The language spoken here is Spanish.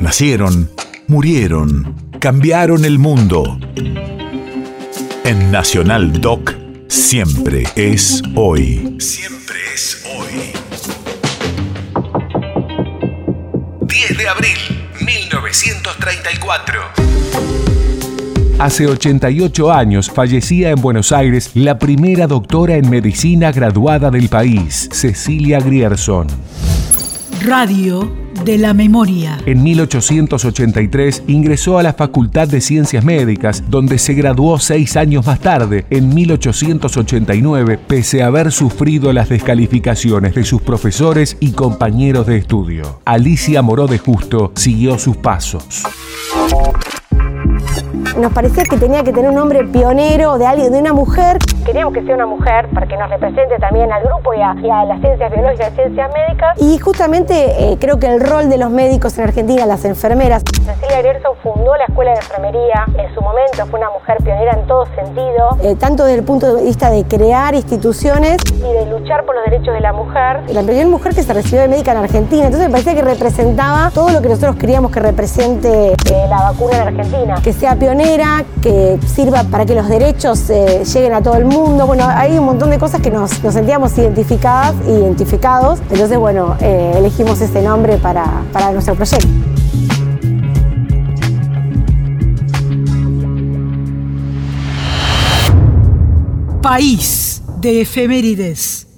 Nacieron, murieron, cambiaron el mundo. En Nacional Doc, siempre es hoy. Siempre es hoy. 10 de abril, 1934. Hace 88 años fallecía en Buenos Aires la primera doctora en medicina graduada del país, Cecilia Grierson. Radio de la memoria. En 1883 ingresó a la Facultad de Ciencias Médicas, donde se graduó seis años más tarde, en 1889, pese a haber sufrido las descalificaciones de sus profesores y compañeros de estudio. Alicia Moró de Justo siguió sus pasos nos parecía que tenía que tener un nombre pionero de alguien, de una mujer. Queríamos que sea una mujer para que nos represente también al grupo y a, las ciencias biológicas y ciencias médicas. Y justamente eh, creo que el rol de los médicos en Argentina, las enfermeras. Cecilia Grierson fundó la Escuela de Enfermería. En su momento fue una mujer pionera en todo sentido, eh, tanto desde el punto de vista de crear instituciones y de luchar por los derechos de la mujer. La primera mujer que se recibió de médica en Argentina. Entonces me parecía que representaba todo lo que nosotros queríamos que represente eh, la vacuna en Argentina. Que sea pionera que sirva para que los derechos eh, lleguen a todo el mundo. Bueno, hay un montón de cosas que nos, sentíamos identificadas, identificados. Entonces, bueno, eh, elegimos ese nombre para, para nuestro proyecto. País de efemérides.